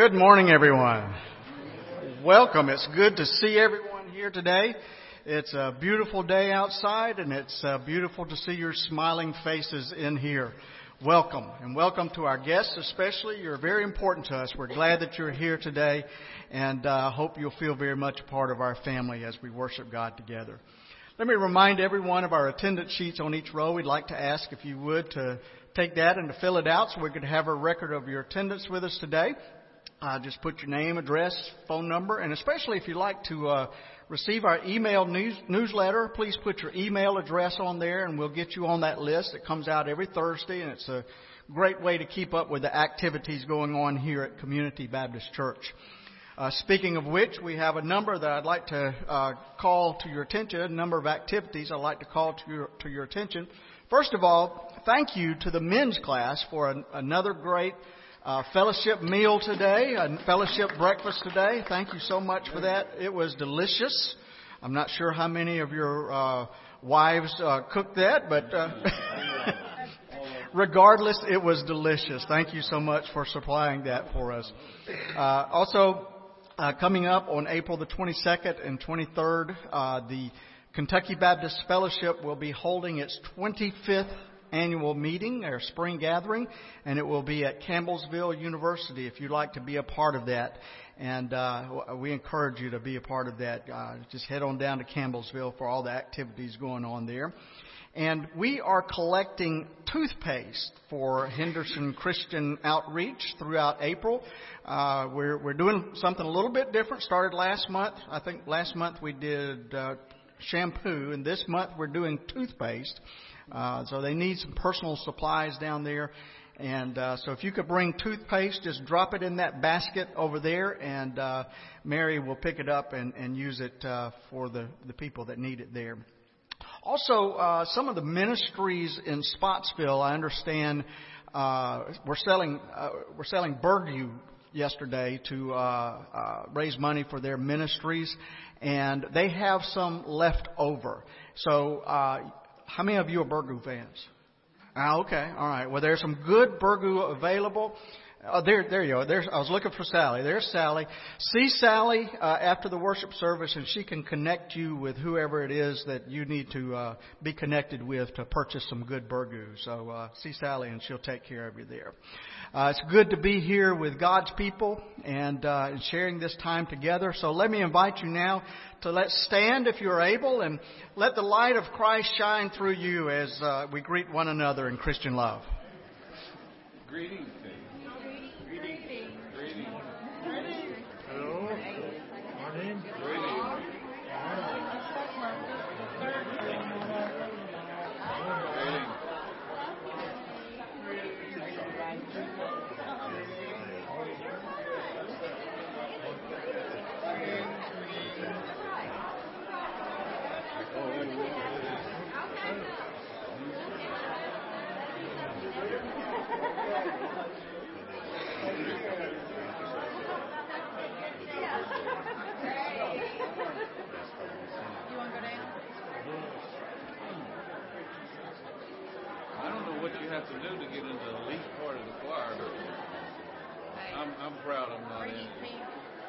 Good morning, everyone. Welcome. It's good to see everyone here today. It's a beautiful day outside, and it's uh, beautiful to see your smiling faces in here. Welcome, and welcome to our guests, especially. You're very important to us. We're glad that you're here today, and uh, hope you'll feel very much part of our family as we worship God together. Let me remind everyone of our attendance sheets on each row. We'd like to ask if you would to take that and to fill it out so we could have a record of your attendance with us today. Uh, just put your name, address, phone number, and especially if you'd like to uh, receive our email news, newsletter, please put your email address on there, and we'll get you on that list. It comes out every Thursday, and it's a great way to keep up with the activities going on here at Community Baptist Church. Uh, speaking of which, we have a number that I'd like to uh, call to your attention, a number of activities I'd like to call to your, to your attention. First of all, thank you to the men's class for an, another great uh, fellowship meal today, a fellowship breakfast today. Thank you so much for that. It was delicious. I'm not sure how many of your uh, wives uh, cooked that, but uh, regardless, it was delicious. Thank you so much for supplying that for us. Uh, also, uh, coming up on April the 22nd and 23rd, uh, the Kentucky Baptist Fellowship will be holding its 25th annual meeting, our spring gathering, and it will be at Campbellsville University if you'd like to be a part of that. And uh, we encourage you to be a part of that. Uh, just head on down to Campbellsville for all the activities going on there. And we are collecting toothpaste for Henderson Christian Outreach throughout April. Uh, we're, we're doing something a little bit different. Started last month. I think last month we did uh, shampoo, and this month we're doing toothpaste. Uh, so they need some personal supplies down there. And uh, so if you could bring toothpaste, just drop it in that basket over there, and uh, Mary will pick it up and, and use it uh, for the, the people that need it there. Also, uh, some of the ministries in Spottsville, I understand, uh, we're selling uh, we're selling Burgoo yesterday to uh, uh, raise money for their ministries, and they have some left over. So uh, how many of you are Burgoo fans? Ah, okay, all right. Well, there's some good Burgoo available. Oh, there, there you go. There's, I was looking for Sally. There's Sally. See Sally uh, after the worship service, and she can connect you with whoever it is that you need to uh, be connected with to purchase some good burgoo. So uh, see Sally, and she'll take care of you there. Uh, it's good to be here with God's people and, uh, sharing this time together. So let me invite you now to let's stand if you're able and let the light of Christ shine through you as uh, we greet one another in Christian love. Greetings. I'm proud I'm not in.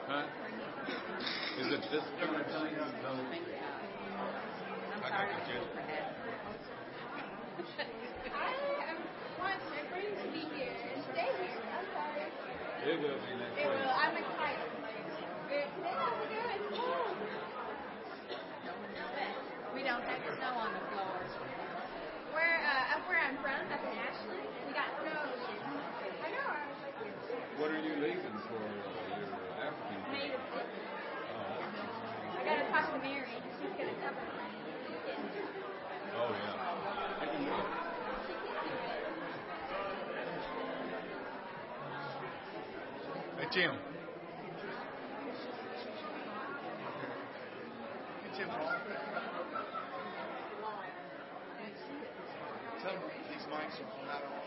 Huh? Is it this time? of thing? No. I am. the. I want everybody to be here and stay here. I'm sorry. It will be next It will. I'm excited. Like, yeah, we're good. Cool. We don't have snow on the floor. Where, uh, up where I'm from, up in Ashland, we got snow. What are you leaving for your African? May the sixth. I gotta talk to Mary. She's gonna cover my Oh yeah. I can do it. Hey Tim. Tell him these mics are not on.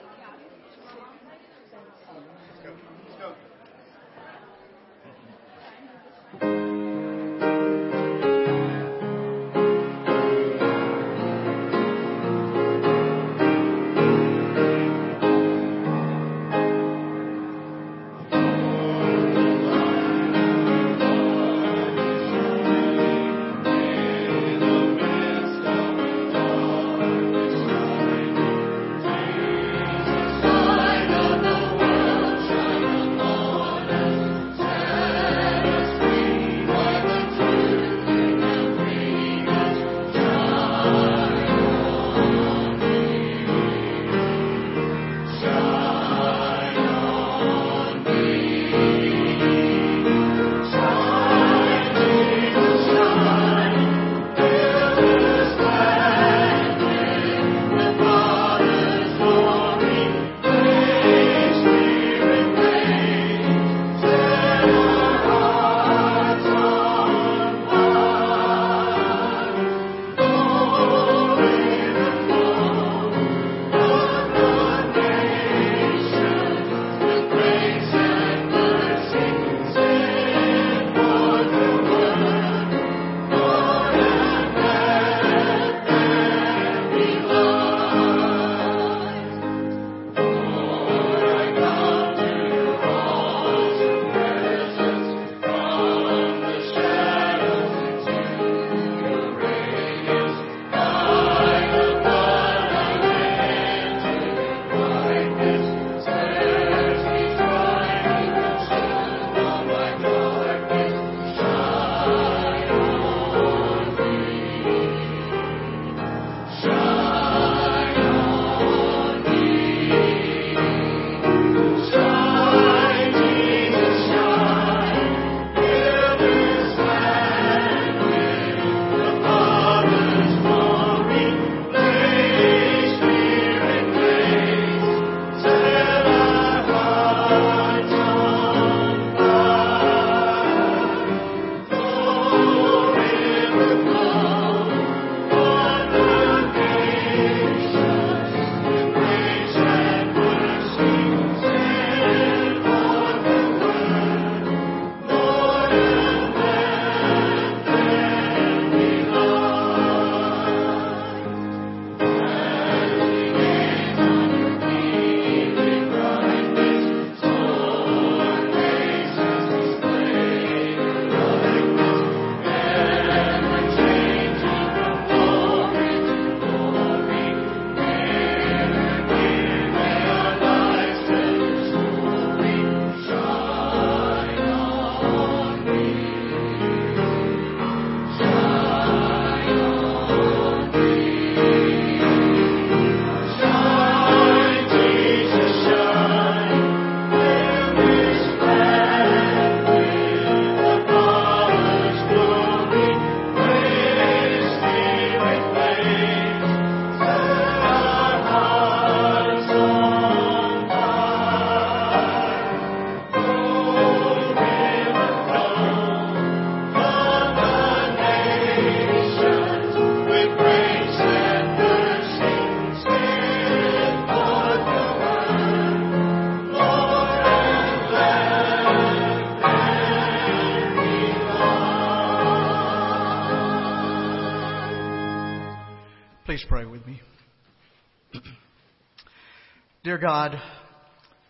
God,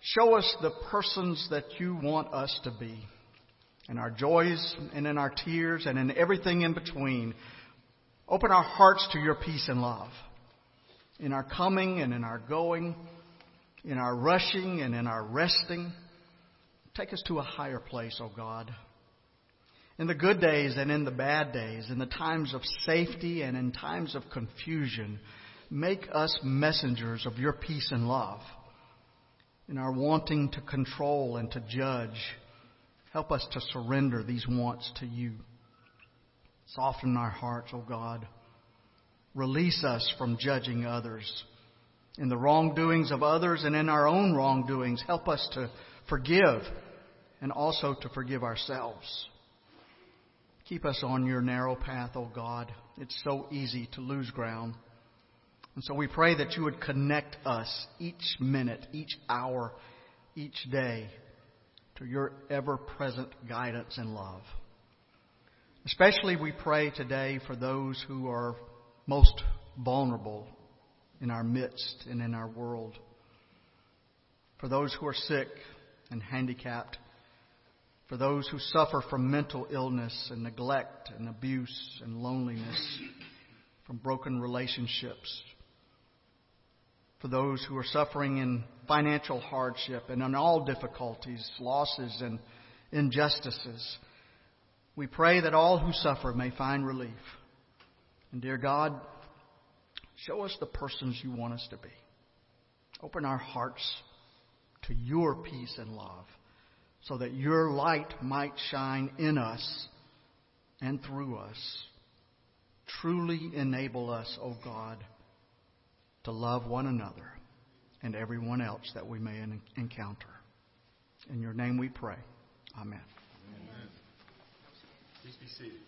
show us the persons that you want us to be in our joys and in our tears and in everything in between. Open our hearts to your peace and love in our coming and in our going, in our rushing and in our resting. Take us to a higher place, O oh God. In the good days and in the bad days, in the times of safety and in times of confusion, make us messengers of your peace and love. In our wanting to control and to judge, help us to surrender these wants to you. Soften our hearts, O God. Release us from judging others. In the wrongdoings of others and in our own wrongdoings, help us to forgive and also to forgive ourselves. Keep us on your narrow path, O God. It's so easy to lose ground. And so we pray that you would connect us each minute, each hour, each day to your ever present guidance and love. Especially we pray today for those who are most vulnerable in our midst and in our world. For those who are sick and handicapped. For those who suffer from mental illness and neglect and abuse and loneliness. From broken relationships. For those who are suffering in financial hardship and in all difficulties, losses, and injustices. We pray that all who suffer may find relief. And dear God, show us the persons you want us to be. Open our hearts to your peace and love so that your light might shine in us and through us. Truly enable us, O oh God, to love one another and everyone else that we may encounter. In your name we pray. Amen. Amen. Please be seated.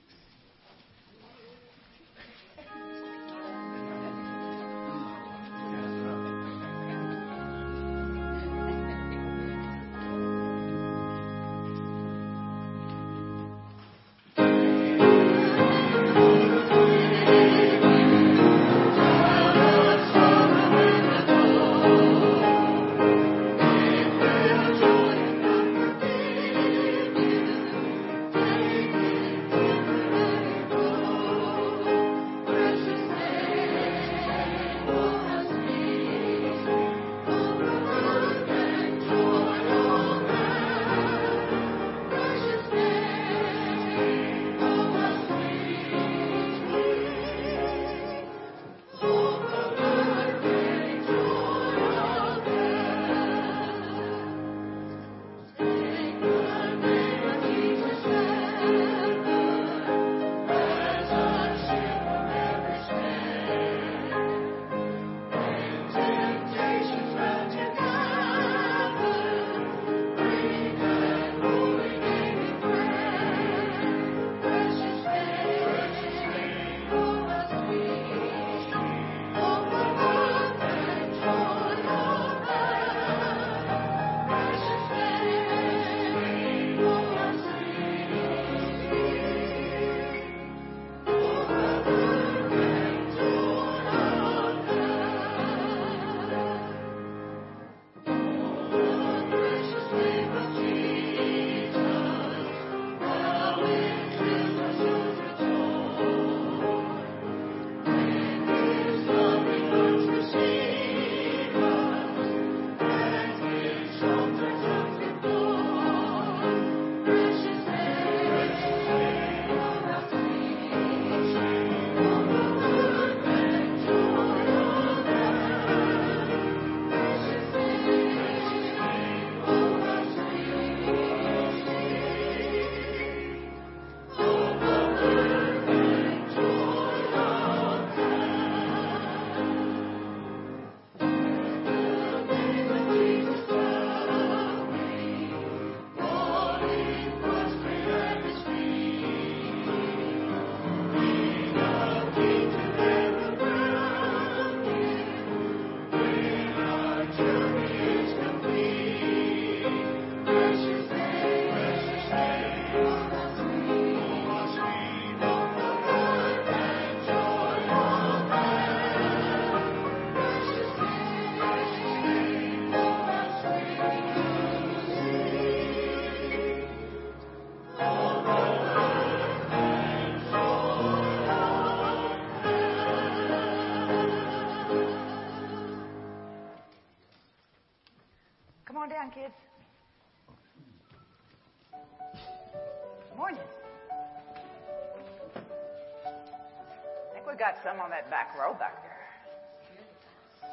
Some on that back row back there.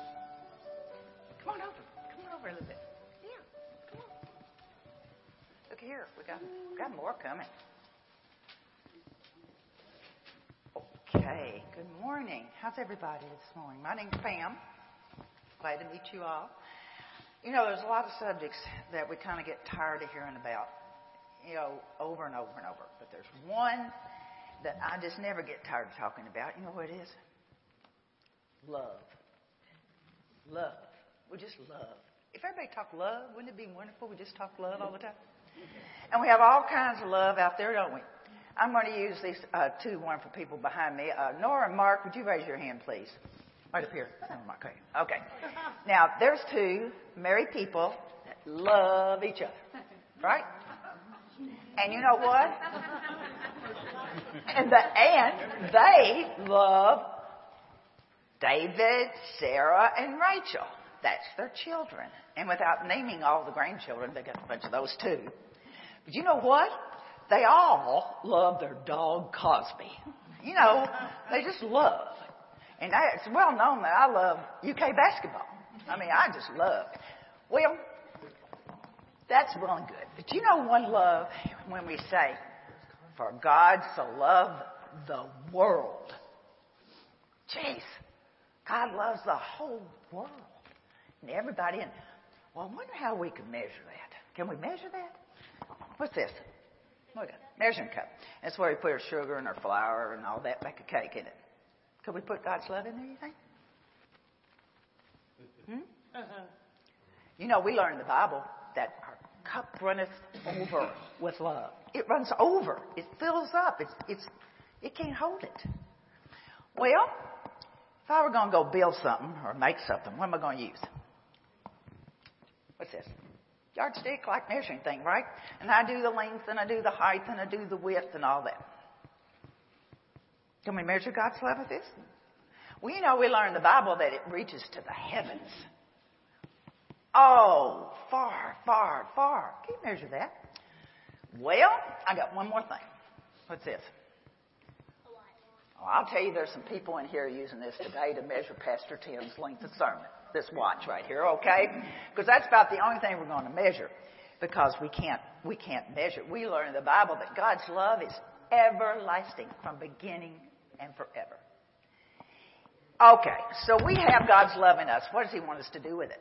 Come on over. Come on over a little bit. Yeah, come on. Look here. We got we got more coming. Okay. Good morning. How's everybody this morning? My name's Pam. Glad to meet you all. You know, there's a lot of subjects that we kind of get tired of hearing about, you know, over and over and over. But there's one that I just never get tired of talking about. You know what it is? Love. Love. We just love. If everybody talked love, wouldn't it be wonderful? We just talk love all the time. And we have all kinds of love out there, don't we? I'm going to use these uh, two wonderful people behind me. Uh, Nora and Mark, would you raise your hand, please? Right up here. Okay. Okay. Now, there's two married people that love each other, right? And you know what? And, the, and they love David, Sarah, and Rachel. That's their children. And without naming all the grandchildren, they got a bunch of those too. But you know what? They all love their dog Cosby. You know, they just love. And it's well known that I love UK basketball. I mean, I just love. Well, that's really good. But you know one love when we say, for God so loved the world. Jeez, God loves the whole world. And everybody in. Well, I wonder how we can measure that. Can we measure that? What's this? Look at measuring cup. That's where we put our sugar and our flour and all that, make a cake in it. Could we put God's love in there, you think? Hmm? You know, we learn in the Bible that our cup runneth over with love. It runs over. It fills up. It's, it's, it can't hold it. Well, if I were going to go build something or make something, what am I going to use? What's this? Yardstick, like measuring thing, right? And I do the length and I do the height and I do the width and all that. Can we measure God's love with this? We know we learn in the Bible that it reaches to the heavens. Oh, far, far, far. Can you measure that? Well, I got one more thing. What's this? I'll tell you, there's some people in here using this today to measure Pastor Tim's length of sermon. This watch right here, okay? Because that's about the only thing we're going to measure. Because we can't, we can't measure. We learn in the Bible that God's love is everlasting from beginning and forever. Okay, so we have God's love in us. What does He want us to do with it?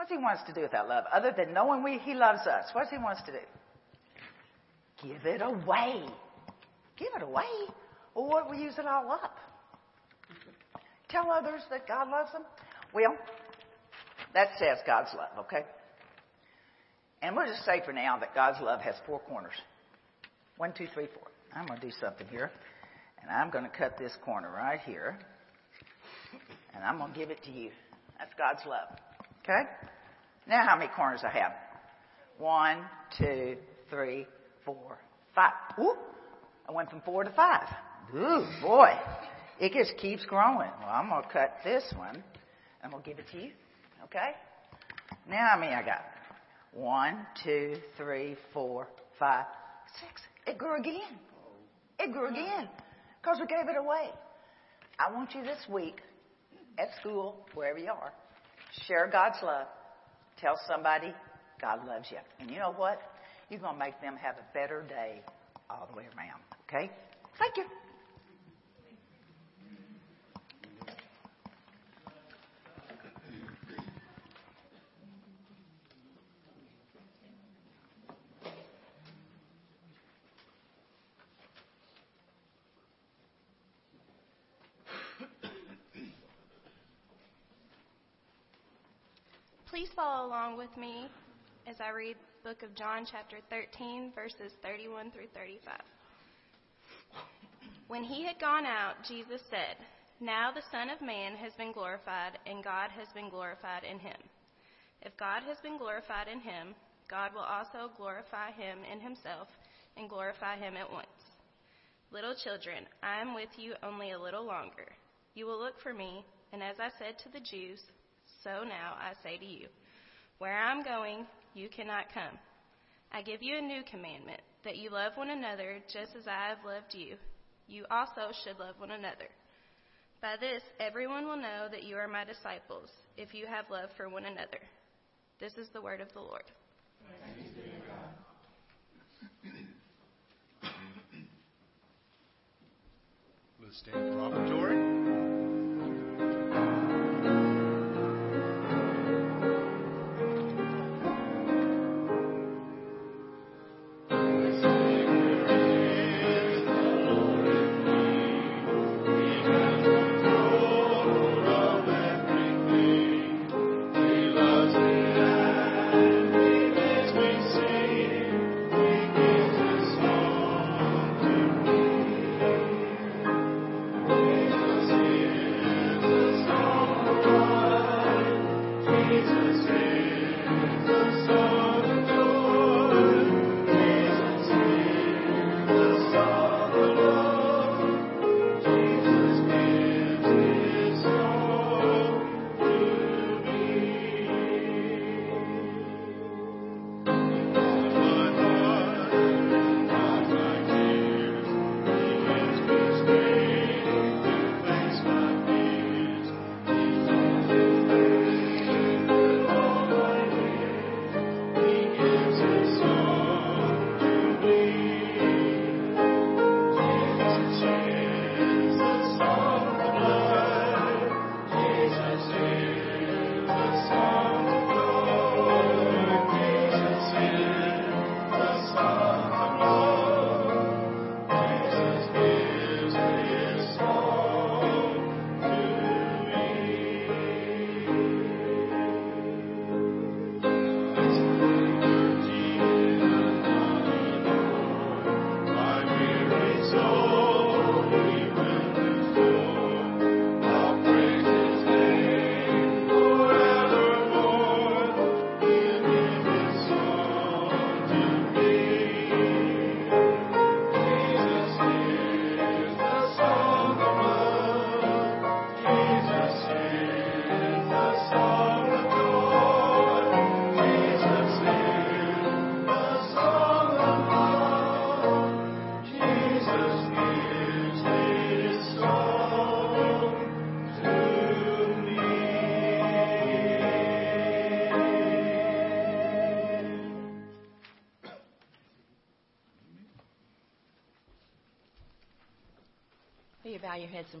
What does He want us to do with that love? Other than knowing we, He loves us, what does He want us to do? Give it away. Give it away. Or what we use it all up? Tell others that God loves them? Well, that says God's love, okay? And we'll just say for now that God's love has four corners. One, two, three, four. I'm going to do something here. And I'm going to cut this corner right here. And I'm going to give it to you. That's God's love. Okay? Now, how many corners I have? One, two, three, four, five. Ooh, I went from four to five. Ooh, boy. It just keeps growing. Well, I'm going to cut this one. Going to give it to you. Okay? Now, how many I got? One, two, three, four, five, six. It grew again. It grew again because we gave it away. I want you this week at school, wherever you are, share God's love. Tell somebody God loves you. And you know what? You're going to make them have a better day all the way around. Okay? Thank you. Please follow along with me as I read the book of John, chapter 13, verses 31 through 35. When he had gone out, Jesus said, Now the Son of Man has been glorified, and God has been glorified in him. If God has been glorified in him, God will also glorify him in himself and glorify him at once. Little children, I am with you only a little longer. You will look for me, and as I said to the Jews, so now I say to you, where I'm going, you cannot come. I give you a new commandment, that you love one another just as I have loved you. You also should love one another. By this, everyone will know that you are my disciples, if you have love for one another. This is the word of the Lord. Let's stand for offertory.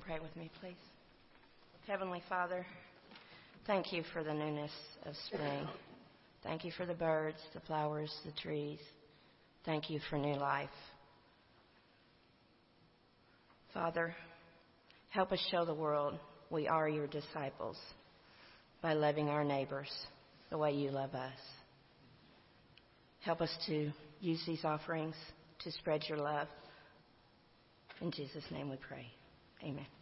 Pray with me, please? Heavenly Father, thank you for the newness of spring. Thank you for the birds, the flowers, the trees. Thank you for new life. Father, help us show the world we are your disciples by loving our neighbors the way you love us. Help us to use these offerings to spread your love. In Jesus' name we pray. Amen.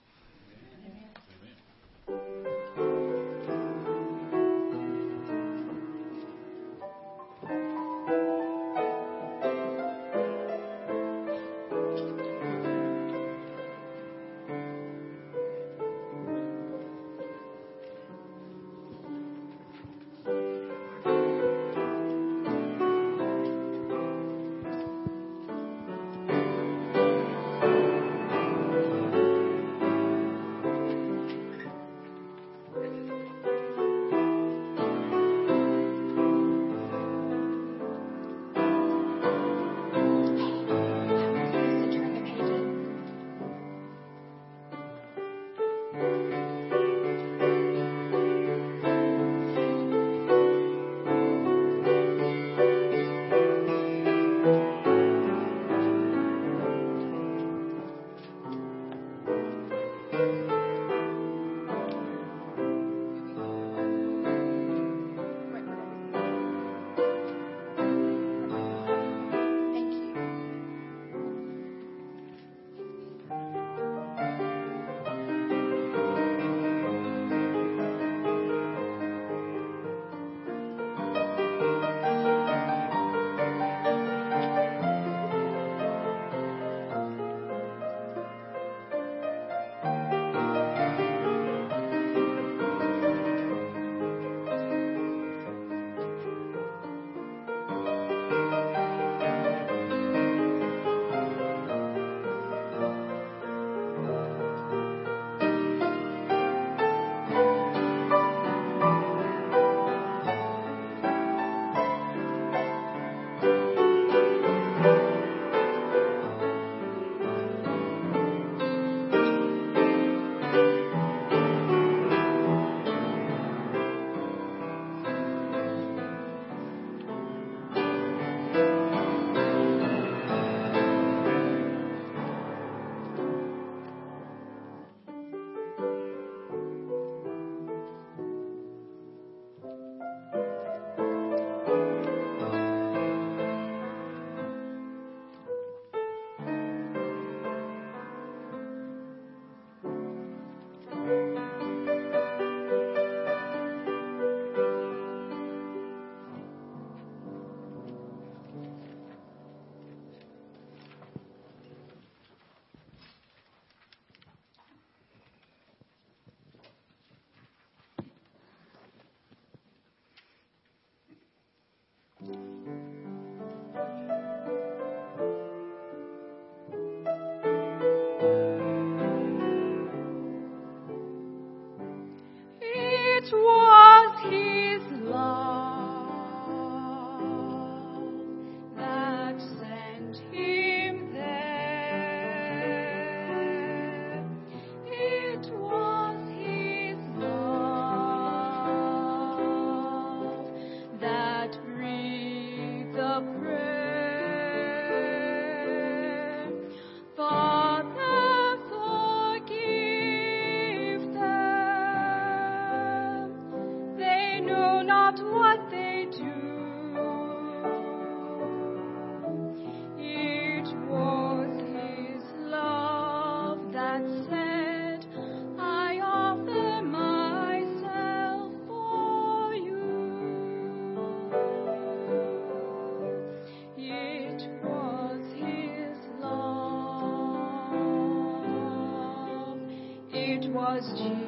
was Jesus.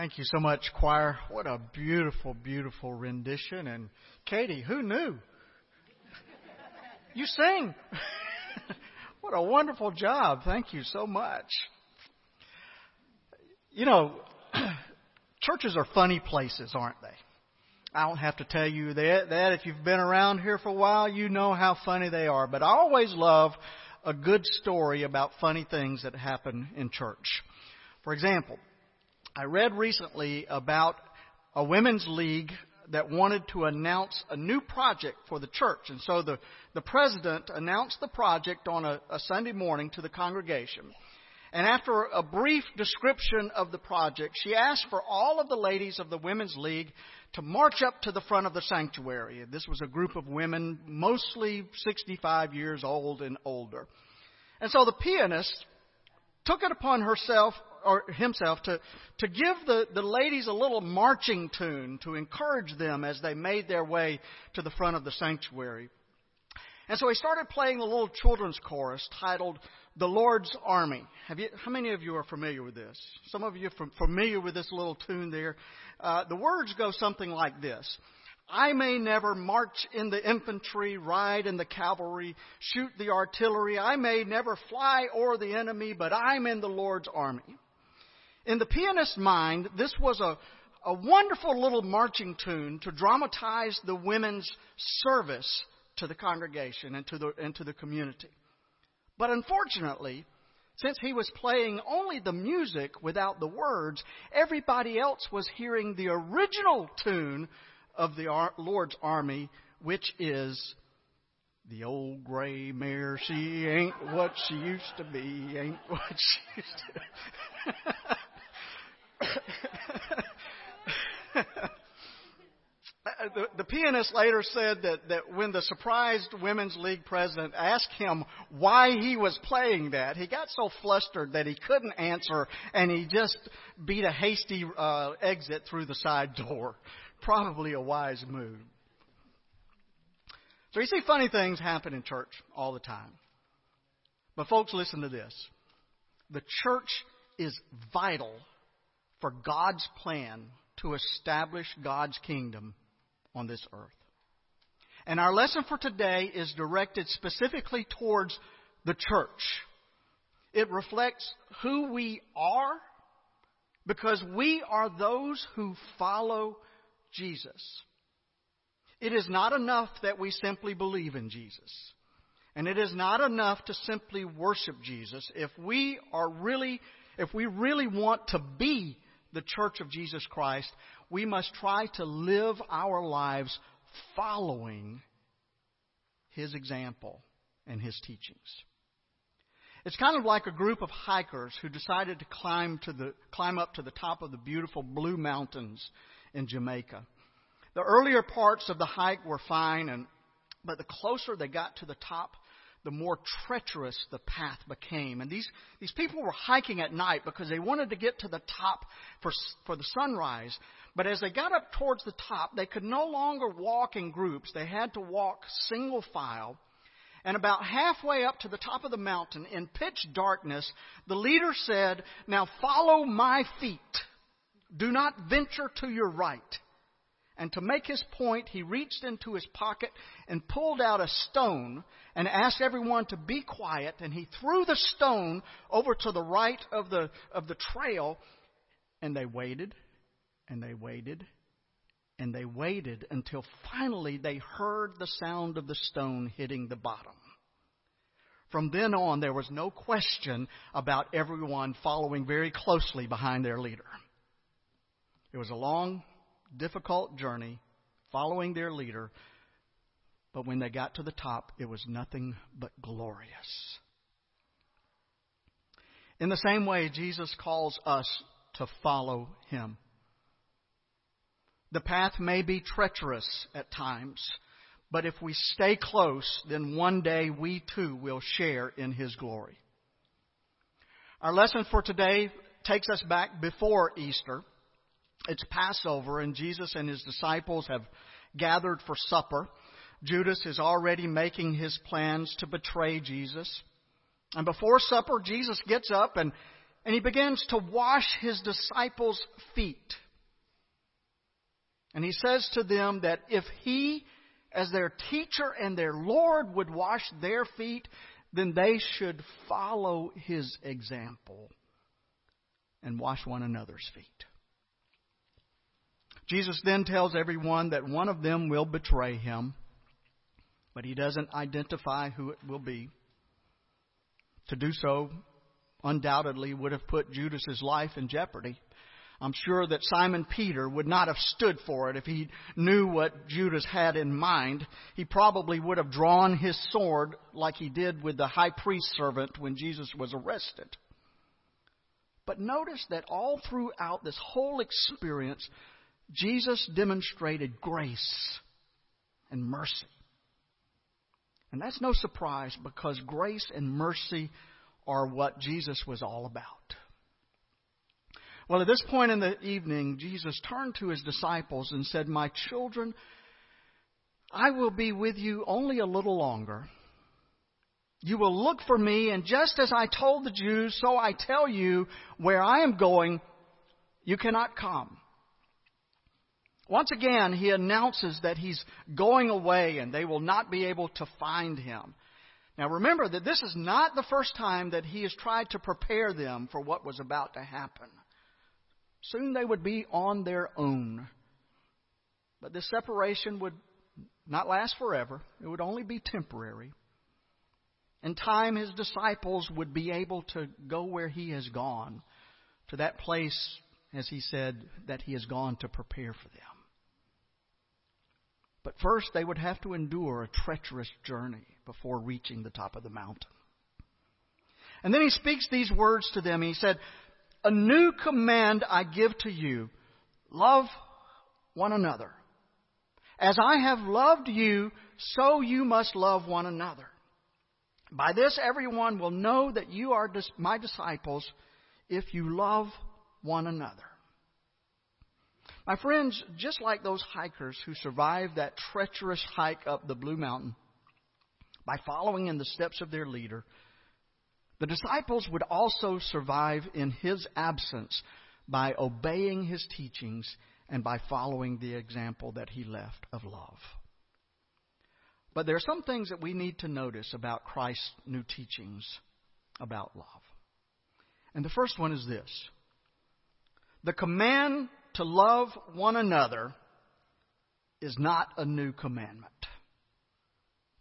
Thank you so much, choir. What a beautiful, beautiful rendition. And Katie, who knew? You sing. what a wonderful job. Thank you so much. You know, churches are funny places, aren't they? I don't have to tell you that, that. If you've been around here for a while, you know how funny they are. But I always love a good story about funny things that happen in church. For example, I read recently about a women's league that wanted to announce a new project for the church. And so the, the president announced the project on a, a Sunday morning to the congregation. And after a brief description of the project, she asked for all of the ladies of the Women's League to march up to the front of the sanctuary. This was a group of women, mostly 65 years old and older. And so the pianist took it upon herself or himself to, to give the, the ladies a little marching tune to encourage them as they made their way to the front of the sanctuary. And so he started playing a little children's chorus titled The Lord's Army. Have you, how many of you are familiar with this? Some of you are familiar with this little tune there. Uh, the words go something like this. I may never march in the infantry, ride in the cavalry, shoot the artillery. I may never fly o'er the enemy, but I'm in the Lord's army. In the pianist's mind, this was a, a wonderful little marching tune to dramatize the women's service to the congregation and to the, and to the community. But unfortunately, since he was playing only the music without the words, everybody else was hearing the original tune of the Lord's army, which is the old gray mare, she ain't what she used to be, ain't what she used to the, the pianist later said that, that when the surprised Women's League president asked him why he was playing that, he got so flustered that he couldn't answer and he just beat a hasty uh, exit through the side door. Probably a wise move. So you see funny things happen in church all the time. But folks, listen to this. The church is vital for God's plan to establish God's kingdom on this earth. And our lesson for today is directed specifically towards the church. It reflects who we are because we are those who follow Jesus. It is not enough that we simply believe in Jesus. And it is not enough to simply worship Jesus. If we are really, if we really want to be the church of Jesus Christ, we must try to live our lives following his example and his teachings. It's kind of like a group of hikers who decided to climb to the climb up to the top of the beautiful Blue Mountains in Jamaica. The earlier parts of the hike were fine and but the closer they got to the top, the more treacherous the path became. And these, these people were hiking at night because they wanted to get to the top for, for the sunrise. But as they got up towards the top, they could no longer walk in groups. They had to walk single file. And about halfway up to the top of the mountain, in pitch darkness, the leader said, Now follow my feet. Do not venture to your right. And to make his point, he reached into his pocket and pulled out a stone and asked everyone to be quiet. And he threw the stone over to the right of the, of the trail. And they waited and they waited and they waited until finally they heard the sound of the stone hitting the bottom. From then on, there was no question about everyone following very closely behind their leader. It was a long difficult journey following their leader, but when they got to the top, it was nothing but glorious. In the same way, Jesus calls us to follow him. The path may be treacherous at times, but if we stay close, then one day we too will share in his glory. Our lesson for today takes us back before Easter it's Passover, and Jesus and his disciples have gathered for supper. Judas is already making his plans to betray Jesus. And before supper, Jesus gets up and and he begins to wash his disciples' feet. And he says to them that if he, as their teacher and their Lord, would wash their feet, then they should follow his example and wash one another's feet. Jesus then tells everyone that one of them will betray him, but he doesn't identify who it will be. To do so undoubtedly would have put Judas's life in jeopardy. I'm sure that Simon Peter would not have stood for it if he knew what Judas had in mind. He probably would have drawn his sword like he did with the high priest servant when Jesus was arrested. But notice that all throughout this whole experience, Jesus demonstrated grace and mercy. And that's no surprise because grace and mercy are what Jesus was all about. Well, at this point in the evening, Jesus turned to his disciples and said, My children, I will be with you only a little longer. You will look for me, and just as I told the Jews, so I tell you, where I am going, you cannot come. Once again, he announces that he's going away and they will not be able to find him. Now remember that this is not the first time that he has tried to prepare them for what was about to happen. Soon they would be on their own. But this separation would not last forever, it would only be temporary. In time, his disciples would be able to go where he has gone, to that place, as he said, that he has gone to prepare for them. But first, they would have to endure a treacherous journey before reaching the top of the mountain. And then he speaks these words to them. He said, A new command I give to you love one another. As I have loved you, so you must love one another. By this, everyone will know that you are my disciples if you love one another. My friends, just like those hikers who survived that treacherous hike up the Blue Mountain by following in the steps of their leader, the disciples would also survive in his absence by obeying his teachings and by following the example that he left of love. But there are some things that we need to notice about Christ's new teachings about love. And the first one is this the command to love one another is not a new commandment.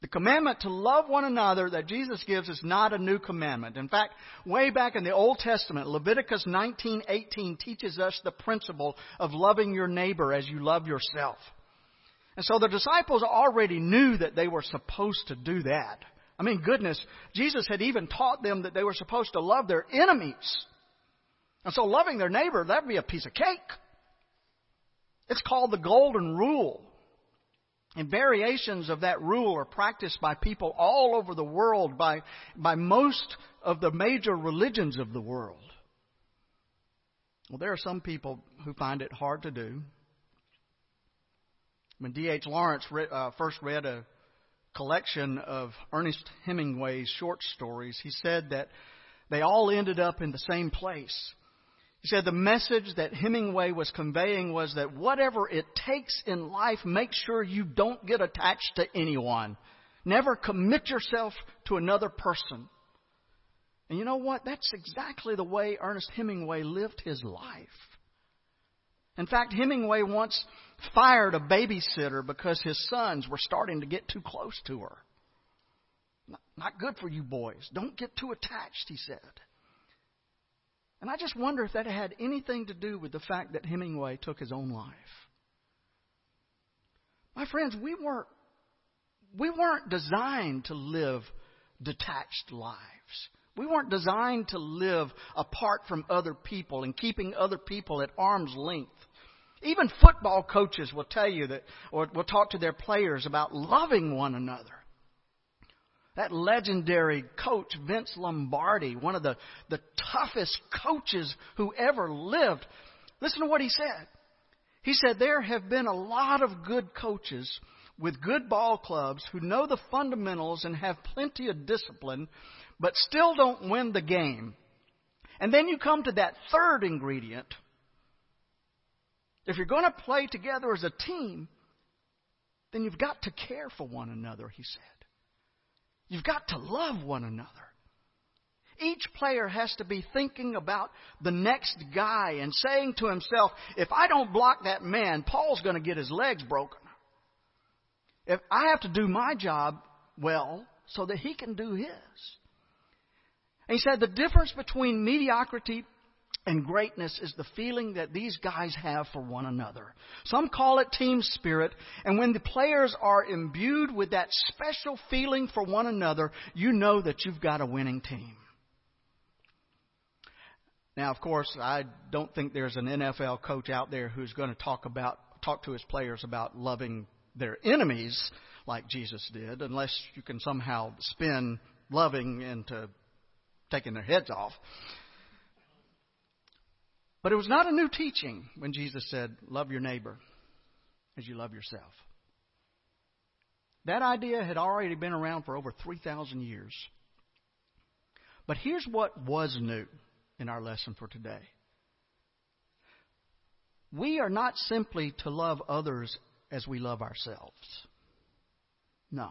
The commandment to love one another that Jesus gives is not a new commandment. In fact, way back in the Old Testament, Leviticus 19:18 teaches us the principle of loving your neighbor as you love yourself. And so the disciples already knew that they were supposed to do that. I mean, goodness, Jesus had even taught them that they were supposed to love their enemies. And so loving their neighbor, that'd be a piece of cake. It's called the Golden Rule. And variations of that rule are practiced by people all over the world, by, by most of the major religions of the world. Well, there are some people who find it hard to do. When D.H. Lawrence re- uh, first read a collection of Ernest Hemingway's short stories, he said that they all ended up in the same place. He said the message that Hemingway was conveying was that whatever it takes in life, make sure you don't get attached to anyone. Never commit yourself to another person. And you know what? That's exactly the way Ernest Hemingway lived his life. In fact, Hemingway once fired a babysitter because his sons were starting to get too close to her. Not good for you boys. Don't get too attached, he said. And I just wonder if that had anything to do with the fact that Hemingway took his own life. My friends, we weren't, we weren't designed to live detached lives. We weren't designed to live apart from other people and keeping other people at arm's length. Even football coaches will tell you that, or will talk to their players about loving one another. That legendary coach, Vince Lombardi, one of the, the toughest coaches who ever lived, listen to what he said. He said, There have been a lot of good coaches with good ball clubs who know the fundamentals and have plenty of discipline, but still don't win the game. And then you come to that third ingredient. If you're going to play together as a team, then you've got to care for one another, he said. You've got to love one another. Each player has to be thinking about the next guy and saying to himself, if I don't block that man, Paul's going to get his legs broken. If I have to do my job well so that he can do his. And he said the difference between mediocrity and greatness is the feeling that these guys have for one another. Some call it team spirit, and when the players are imbued with that special feeling for one another, you know that you've got a winning team. Now, of course, I don't think there's an NFL coach out there who's going to talk about talk to his players about loving their enemies like Jesus did, unless you can somehow spin loving into taking their heads off. But it was not a new teaching when Jesus said, Love your neighbor as you love yourself. That idea had already been around for over 3,000 years. But here's what was new in our lesson for today. We are not simply to love others as we love ourselves. No.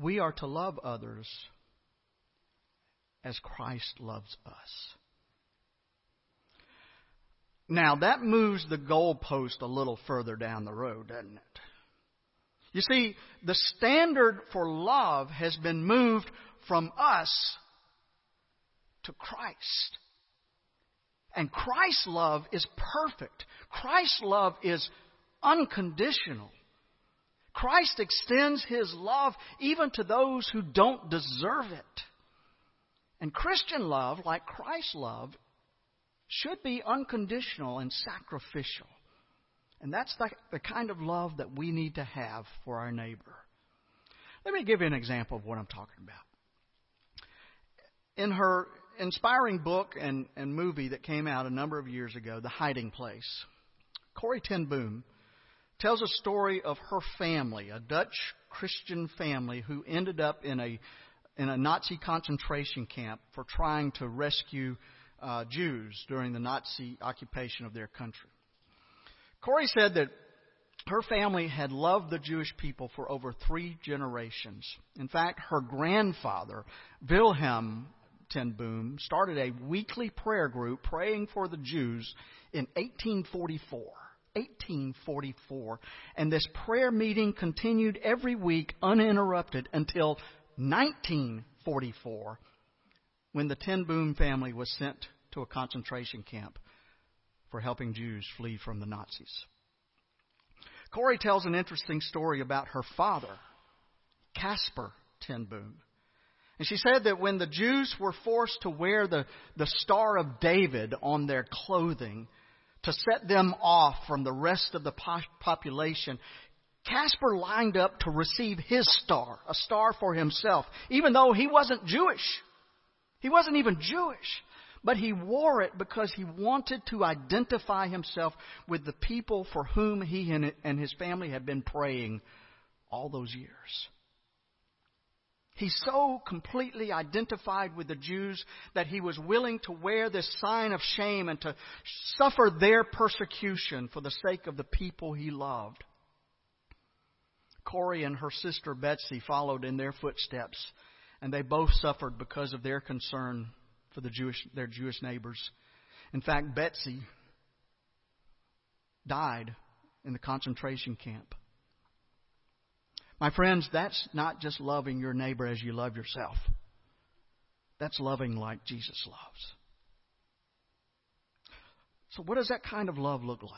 We are to love others as Christ loves us. Now, that moves the goalpost a little further down the road, doesn't it? You see, the standard for love has been moved from us to Christ. And Christ's love is perfect. Christ's love is unconditional. Christ extends his love even to those who don't deserve it. And Christian love, like Christ's love, should be unconditional and sacrificial. And that's the, the kind of love that we need to have for our neighbor. Let me give you an example of what I'm talking about. In her inspiring book and, and movie that came out a number of years ago, The Hiding Place. Corrie ten Boom tells a story of her family, a Dutch Christian family who ended up in a in a Nazi concentration camp for trying to rescue uh, Jews during the Nazi occupation of their country. Corrie said that her family had loved the Jewish people for over three generations. In fact, her grandfather, Wilhelm ten Boom started a weekly prayer group praying for the Jews in 1844. 1844. And this prayer meeting continued every week uninterrupted until 1944 when the Ten Boom family was sent to a concentration camp for helping Jews flee from the Nazis. Corrie tells an interesting story about her father, Casper Ten Boom. And she said that when the Jews were forced to wear the, the Star of David on their clothing to set them off from the rest of the po- population, Casper lined up to receive his star, a star for himself, even though he wasn't Jewish. He wasn't even Jewish. But he wore it because he wanted to identify himself with the people for whom he and his family had been praying all those years. He so completely identified with the Jews that he was willing to wear this sign of shame and to suffer their persecution for the sake of the people he loved. Corrie and her sister Betsy followed in their footsteps, and they both suffered because of their concern for the Jewish, their Jewish neighbors. In fact, Betsy died in the concentration camp. My friends, that's not just loving your neighbor as you love yourself. That's loving like Jesus loves. So, what does that kind of love look like?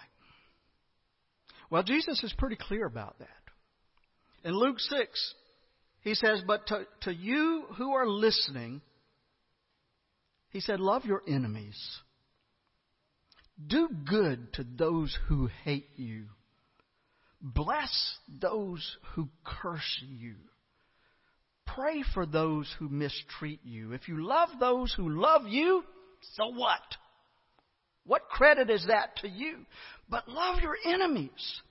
Well, Jesus is pretty clear about that. In Luke 6, he says, But to, to you who are listening, he said, Love your enemies. Do good to those who hate you. Bless those who curse you. Pray for those who mistreat you. If you love those who love you, so what? What credit is that to you? But love your enemies.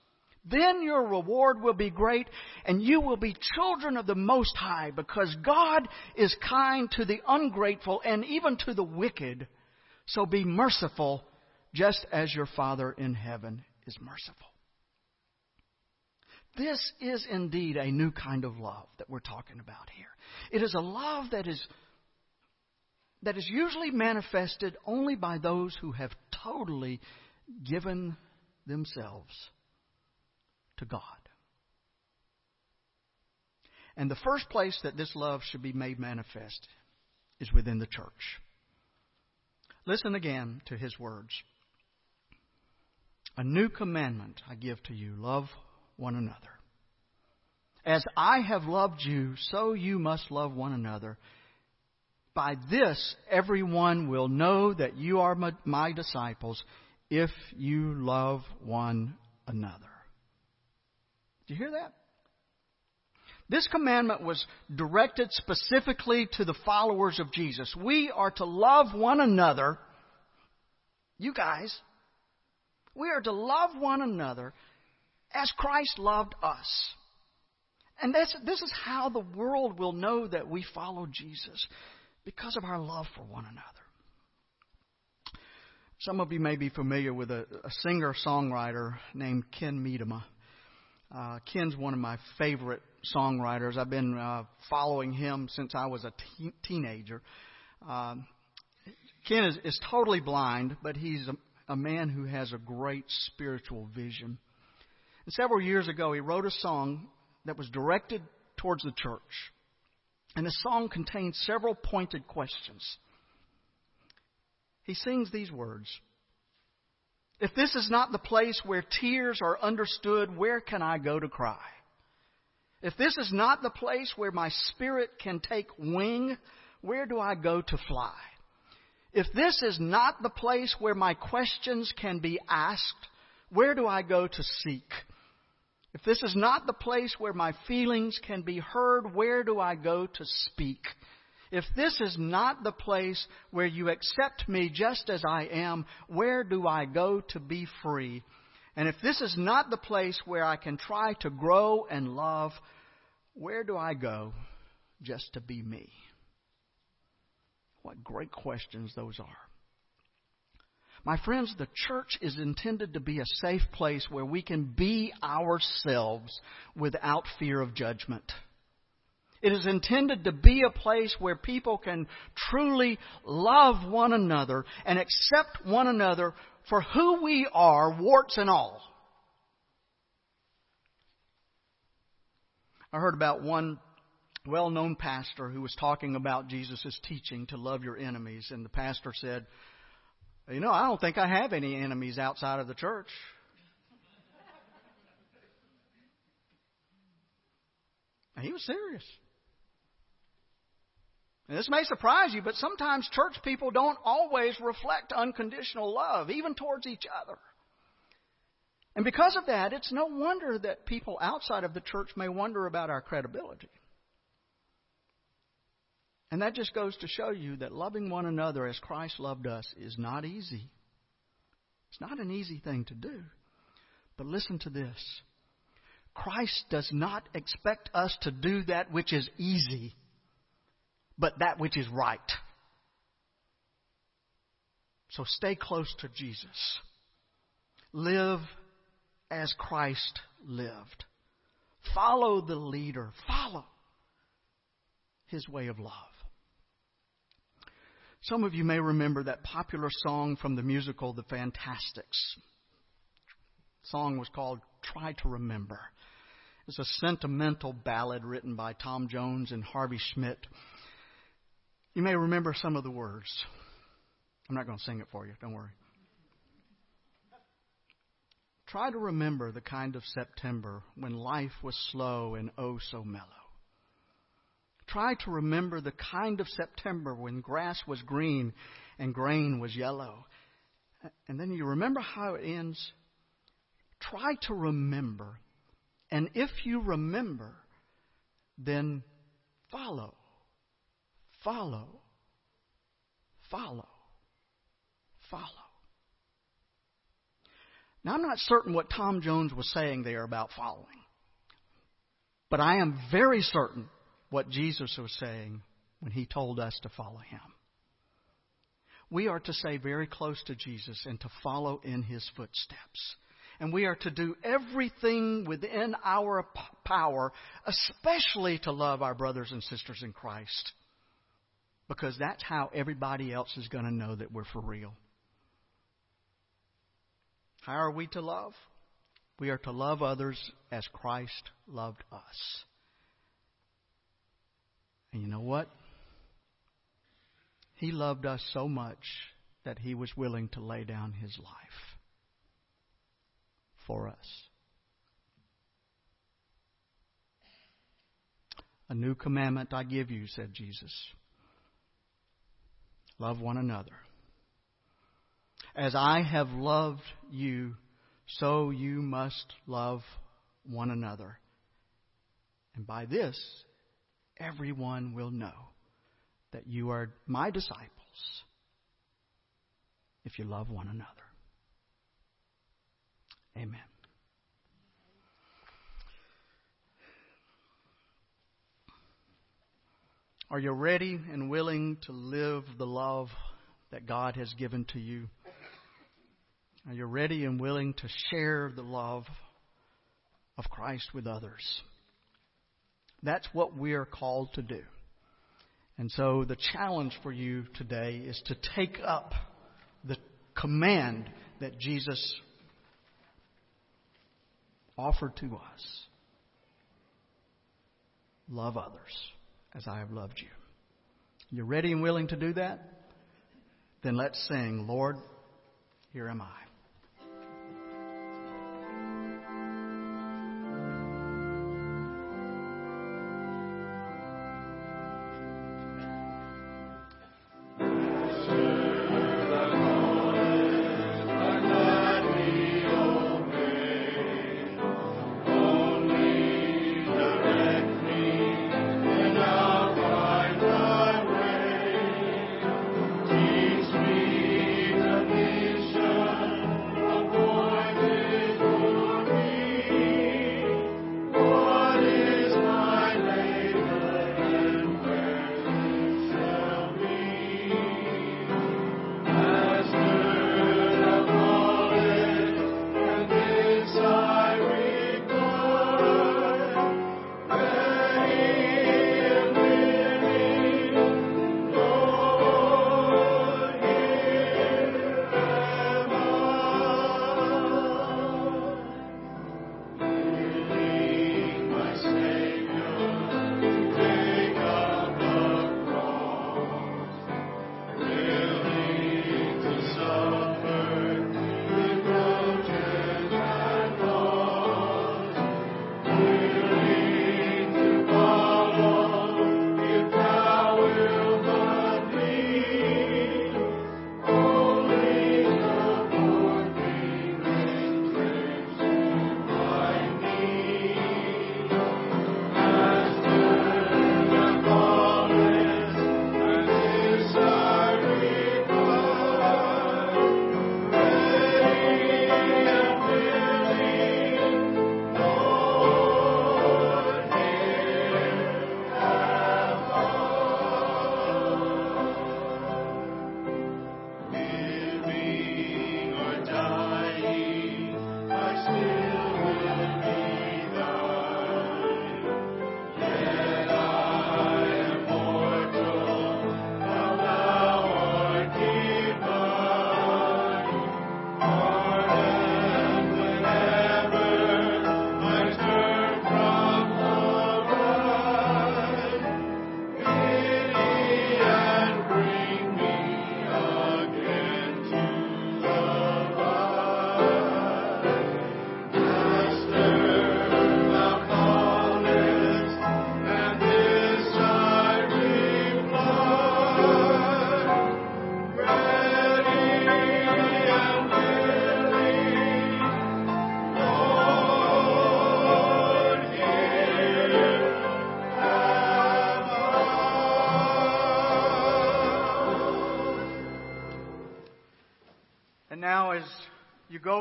Then your reward will be great, and you will be children of the Most High, because God is kind to the ungrateful and even to the wicked. So be merciful, just as your Father in heaven is merciful. This is indeed a new kind of love that we're talking about here. It is a love that is that is usually manifested only by those who have totally given themselves to God. And the first place that this love should be made manifest is within the church. Listen again to his words. A new commandment I give to you love one another. As I have loved you, so you must love one another. By this, everyone will know that you are my, my disciples if you love one another. You hear that? This commandment was directed specifically to the followers of Jesus. We are to love one another. You guys, we are to love one another as Christ loved us. And this, this is how the world will know that we follow Jesus because of our love for one another. Some of you may be familiar with a, a singer songwriter named Ken Medema. Uh, Ken's one of my favorite songwriters. I've been uh, following him since I was a te- teenager. Um, Ken is, is totally blind, but he's a, a man who has a great spiritual vision. And several years ago, he wrote a song that was directed towards the church. And the song contains several pointed questions. He sings these words If this is not the place where tears are understood, where can I go to cry? If this is not the place where my spirit can take wing, where do I go to fly? If this is not the place where my questions can be asked, where do I go to seek? If this is not the place where my feelings can be heard, where do I go to speak? If this is not the place where you accept me just as I am, where do I go to be free? And if this is not the place where I can try to grow and love, where do I go just to be me? What great questions those are. My friends, the church is intended to be a safe place where we can be ourselves without fear of judgment. It is intended to be a place where people can truly love one another and accept one another for who we are, warts and all. I heard about one well known pastor who was talking about Jesus' teaching to love your enemies, and the pastor said, you know, I don't think I have any enemies outside of the church. And he was serious. And this may surprise you, but sometimes church people don't always reflect unconditional love, even towards each other. And because of that, it's no wonder that people outside of the church may wonder about our credibility. And that just goes to show you that loving one another as Christ loved us is not easy. It's not an easy thing to do. But listen to this Christ does not expect us to do that which is easy, but that which is right. So stay close to Jesus. Live as Christ lived. Follow the leader. Follow his way of love. Some of you may remember that popular song from the musical The Fantasticks. The song was called Try to Remember. It's a sentimental ballad written by Tom Jones and Harvey Schmidt. You may remember some of the words. I'm not going to sing it for you, don't worry. Try to remember the kind of September when life was slow and oh so mellow. Try to remember the kind of September when grass was green and grain was yellow. And then you remember how it ends. Try to remember. And if you remember, then follow, follow, follow, follow. Now, I'm not certain what Tom Jones was saying there about following, but I am very certain what Jesus was saying when he told us to follow him. We are to stay very close to Jesus and to follow in his footsteps. And we are to do everything within our power, especially to love our brothers and sisters in Christ. Because that's how everybody else is going to know that we're for real. How are we to love? We are to love others as Christ loved us. And you know what? He loved us so much that he was willing to lay down his life for us. A new commandment I give you, said Jesus. Love one another. As I have loved you, so you must love one another. And by this, everyone will know that you are my disciples if you love one another. Amen. Are you ready and willing to live the love that God has given to you? Are you ready and willing to share the love of Christ with others? That's what we are called to do. And so the challenge for you today is to take up the command that Jesus offered to us. Love others as I have loved you. you're ready and willing to do that? Then let's sing, Lord, here am I.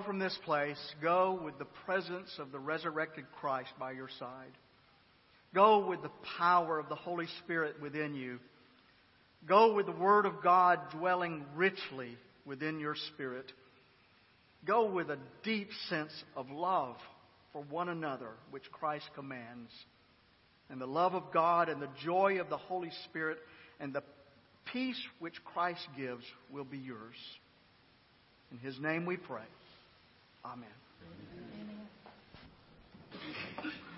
go from this place, go with the presence of the resurrected Christ by your side. Go with the power of the Holy Spirit within you. Go with the Word of God dwelling richly within your spirit. Go with a deep sense of love for one another, which Christ commands. And the love of God and the joy of the Holy Spirit and the peace which Christ gives will be yours. In His name we pray. Amen. Amen.